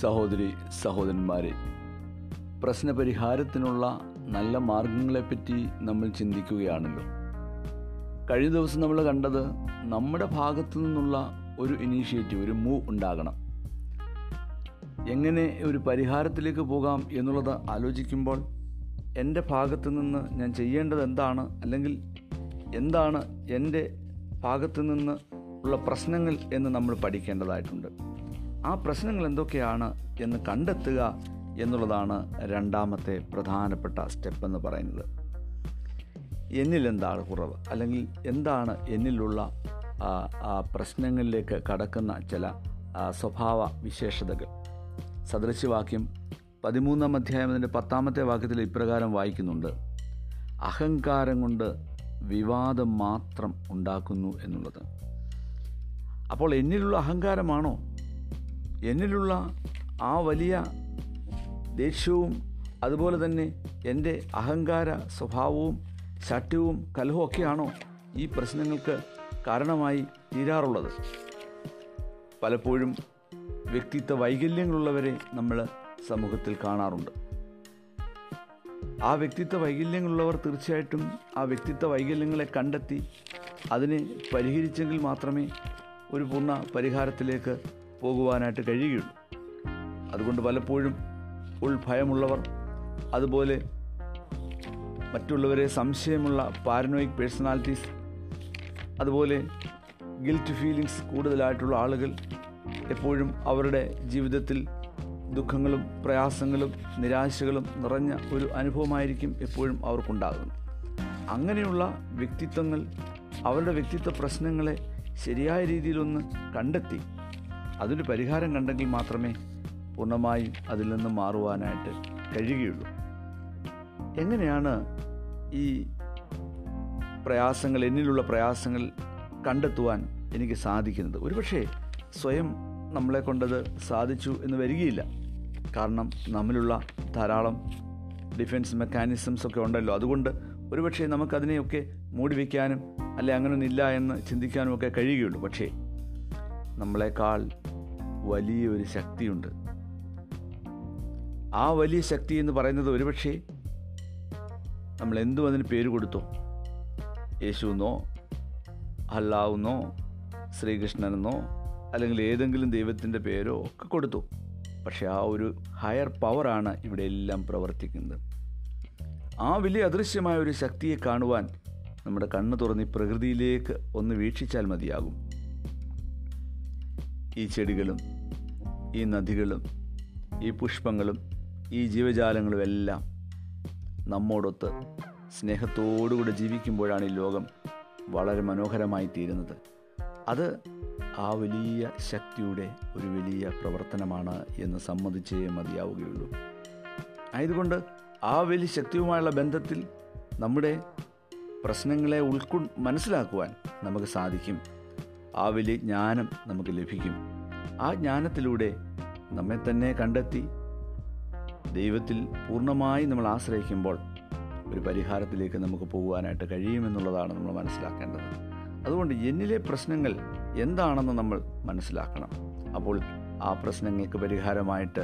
സഹോദരി സഹോദരന്മാരെ പ്രശ്നപരിഹാരത്തിനുള്ള നല്ല മാർഗങ്ങളെപ്പറ്റി നമ്മൾ ചിന്തിക്കുകയാണല്ലോ. കഴിഞ്ഞ ദിവസം നമ്മൾ കണ്ടത് നമ്മുടെ ഭാഗത്തു നിന്നുള്ള ഒരു ഇനീഷ്യേറ്റീവ് ഒരു മൂവ് ഉണ്ടാകണം. എങ്ങനെ ഒരു പരിഹാരത്തിലേക്ക് പോകാം എന്നുള്ളത് ആലോചിക്കുമ്പോൾ എന്റെ ഭാഗത്തു നിന്ന് ഞാൻ ചെയ്യേണ്ടത് എന്താണ്? അല്ലെങ്കിൽ എന്താണ് എന്റെ ഭാഗത്തു നിന്ന് ഉള്ള പ്രശ്നങ്ങൾ എന്ന് നമ്മൾ പഠിക്കേണ്ടതായിട്ടുണ്ട്. ആ പ്രശ്നങ്ങൾ എന്തൊക്കെയാണ് എന്ന് കണ്ടെത്തുക എന്നുള്ളതാണ് രണ്ടാമത്തെ പ്രധാനപ്പെട്ട സ്റ്റെപ്പ് എന്ന് പറയുന്നത്. എന്നിൽ എന്താണ് കുറവ്? അല്ലെങ്കിൽ എന്താണ് എന്നിലുള്ള പ്രശ്നങ്ങളിലേക്ക് കടക്കുന്ന ചില സ്വഭാവ വിശേഷതകൾ. സദൃശ്യവാക്യം പതിമൂന്നാം അധ്യായം അതിന്റെ പത്താമത്തെ വാക്യത്തിൽ ഇപ്രകാരം വായിക്കുന്നുണ്ട്. അഹങ്കാരം കൊണ്ട് വിവാദം മാത്രം ഉണ്ടാക്കുന്നു എന്നുള്ളത്. അപ്പോൾ എന്നിലുള്ള അഹങ്കാരമാണോ? എന്നിലുള്ള ആ വലിയ ദേഷ്യവും അതുപോലെ തന്നെ എന്റെ അഹങ്കാര സ്വഭാവവും ശട്യവും കലഹമൊക്കെയാണോ ഈ പ്രശ്നങ്ങൾക്ക് കാരണമായി തീരാറുള്ളത്? പലപ്പോഴും വ്യക്തിത്വ വൈകല്യങ്ങളുള്ളവരെ നമ്മൾ സമൂഹത്തിൽ കാണാറുണ്ട്. ആ വ്യക്തിത്വ വൈകല്യങ്ങളുള്ളവർ തീർച്ചയായിട്ടും ആ വ്യക്തിത്വ വൈകല്യങ്ങളെ കണ്ടെത്തി അതിനെ പരിഹരിച്ചെങ്കിൽ മാത്രമേ ഒരു പൂർണ പരിഹാരത്തിലേക്ക് പോകുവാനായിട്ട് കഴിയുകയുള്ളൂ. അതുകൊണ്ട് പലപ്പോഴും ഉൾഭയമുള്ളവർ അതുപോലെ മറ്റുള്ളവരെ സംശയമുള്ള പാരനോയിക് പേഴ്സണാലിറ്റീസ് അതുപോലെ ഗിൽറ്റ് ഫീലിങ്സ് കൂടുതലായിട്ടുള്ള ആളുകൾ എപ്പോഴും അവരുടെ ജീവിതത്തിൽ ദുഃഖങ്ങളും പ്രയാസങ്ങളും നിരാശകളും നിറഞ്ഞ ഒരു അനുഭവമായിരിക്കും എപ്പോഴും അവർക്കുണ്ടാകുന്നത്. അങ്ങനെയുള്ള വ്യക്തിത്വങ്ങൾ അവരുടെ വ്യക്തിത്വ പ്രശ്നങ്ങളെ ശരിയായ രീതിയിലൊന്ന് കണ്ടെത്തി അതിന് പരിഹാരം കണ്ടെങ്കിൽ മാത്രമേ പൂർണമായും അതിൽ നിന്ന് മാറുവാനായിട്ട് കഴിയുകയുള്ളൂ. എങ്ങനെയാണ് ഈ പ്രയാസങ്ങൾ എന്നിലുള്ള പ്രയാസങ്ങൾ കണ്ടെത്തുവാൻ എനിക്ക് സാധിക്കുന്നത്? ഒരുപക്ഷെ സ്വയം നമ്മളെ കൊണ്ടത് സാധിച്ചു എന്ന് വരികയില്ല. കാരണം നമ്മിലുള്ള ധാരാളം ഡിഫൻസ് മെക്കാനിസംസ് ഒക്കെ ഉണ്ടല്ലോ. അതുകൊണ്ട് ഒരുപക്ഷെ നമുക്കതിനെയൊക്കെ മൂടി വയ്ക്കാനും അല്ലെ അങ്ങനെയൊന്നില്ല എന്ന് ചിന്തിക്കാനും ഒക്കെ കഴിയുകയുള്ളൂ. പക്ഷേ നമ്മളെക്കാൾ വലിയൊരു ശക്തിയുണ്ട്. ആ വലിയ ശക്തി എന്ന് പറയുന്നത് ഒരുപക്ഷെ നമ്മൾ എന്തു അതിന് പേര് കൊടുത്തോ? യേശുവെന്നോ അല്ലാവുന്നോ ശ്രീകൃഷ്ണനെന്നോ അല്ലെങ്കിൽ ഏതെങ്കിലും ദൈവത്തിന്റെ പേരോ ഒക്കെ കൊടുത്തു. പക്ഷേ ആ ഒരു ഹയർ പവറാണ് ഇവിടെ എല്ലാം പ്രവർത്തിക്കുന്നത്. ആ വലിയ അദൃശ്യമായ ഒരു ശക്തിയെ കാണുവാൻ നമ്മുടെ കണ്ണ് തുറന്ന് പ്രകൃതിയിലേക്ക് ഒന്ന് വീക്ഷിച്ചാൽ മതിയാകും. ഈ ചെടികളും ഈ നദികളും ഈ പുഷ്പങ്ങളും ഈ ജീവജാലങ്ങളും എല്ലാം നമ്മോടൊത്ത് സ്നേഹത്തോടുകൂടെ ജീവിക്കുമ്പോഴാണ് ഈ ലോകം വളരെ മനോഹരമായി തീരുന്നത് അത് ആ വലിയ ശക്തിയുടെ ഒരു വലിയ പ്രവർത്തനമാണ് എന്ന് സമ്മതിച്ചേ മതിയാവുകയുള്ളൂ. ആയതുകൊണ്ട് ആ വലിയ ശക്തിയുമായുള്ള ബന്ധത്തിൽ നമ്മുടെ പ്രശ്നങ്ങളെ ഉൾക്കൊ മനസ്സിലാക്കുവാൻ നമുക്ക് സാധിക്കും. ആ വലിയ ജ്ഞാനം നമുക്ക് ലഭിക്കും. ആ ജ്ഞാനത്തിലൂടെ നമ്മെ തന്നെ കണ്ടെത്തി ദൈവത്തിൽ പൂർണമായി നമ്മൾ ആശ്രയിക്കുമ്പോൾ ഒരു പരിഹാരത്തിലേക്ക് നമുക്ക് പോകുവാനായിട്ട് കഴിയുമെന്നുള്ളതാണ് നമ്മൾ മനസ്സിലാക്കേണ്ടത്. അതുകൊണ്ട് എന്നിലെ പ്രശ്നങ്ങൾ എന്താണെന്ന് നമ്മൾ മനസ്സിലാക്കണം. അപ്പോൾ ആ പ്രശ്നങ്ങൾക്ക് പരിഹാരമായിട്ട്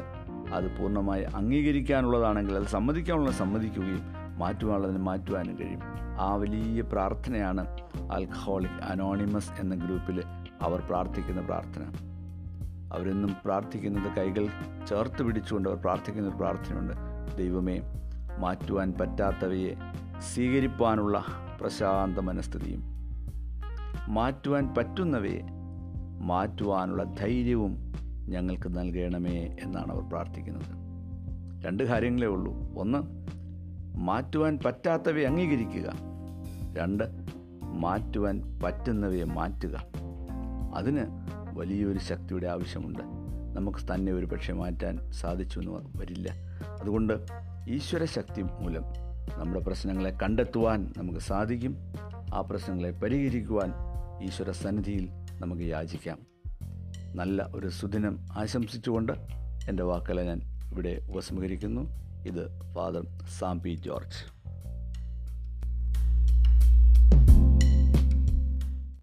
അത് പൂർണമായി അംഗീകരിക്കാനുള്ളതാണെങ്കിൽ അത് സമ്മതിക്കാനുള്ള സമ്മതിക്കുകയും മാറ്റുവാനുള്ളതിന് മാറ്റുവാനും കഴിയും. ആ വലിയ പ്രാർത്ഥനയാണ് ആൽക്കഹോളിക് അനോണിമസ് എന്ന ഗ്രൂപ്പിൽ അവർ പ്രാർത്ഥിക്കുന്ന പ്രാർത്ഥന. അവരെന്നും പ്രാർത്ഥിക്കുന്നത് കൈകൾ ചേർത്ത് പിടിച്ചുകൊണ്ട് അവർ പ്രാർത്ഥിക്കുന്ന ഒരു പ്രാർത്ഥനയുണ്ട്. ദൈവമേ മാറ്റുവാൻ പറ്റാത്തവയെ സ്വീകരിപ്പാനുള്ള പ്രശാന്ത മനസ്ഥിതിയും മാറ്റുവാൻ പറ്റുന്നവയെ മാറ്റുവാനുള്ള ധൈര്യവും ഞങ്ങൾക്ക് നൽകണമേ എന്നാണ് അവർ പ്രാർത്ഥിക്കുന്നത്. രണ്ട് കാര്യങ്ങളേ ഉള്ളൂ. ഒന്ന് മാറ്റുവാൻ പറ്റാത്തവയെ അംഗീകരിക്കുക. രണ്ട് മാറ്റുവാൻ പറ്റുന്നവയെ മാറ്റുക. അതിന് വലിയൊരു ശക്തിയുടെ ആവശ്യമുണ്ട്. നമുക്ക് തന്നെ ഒരു പക്ഷേ മാറ്റാൻ സാധിച്ചു എന്ന് വരില്ല. അതുകൊണ്ട് ഈശ്വര ശക്തി മൂലം നമ്മുടെ പ്രശ്നങ്ങളെ കണ്ടെത്തുവാൻ നമുക്ക് സാധിക്കും. ആ പ്രശ്നങ്ങളെ പരിഹരിക്കുവാൻ ഈശ്വര സന്നിധിയിൽ നമുക്ക് യാചിക്കാം. നല്ല ഒരു സുദിനം ആശംസിച്ചുകൊണ്ട് എന്റെ വാക്കുകളെ ഞാൻ ഇവിടെ ഉപസംഹരിക്കുന്നു. ഇത് ഫാദർ സാം പി ജോർജ്.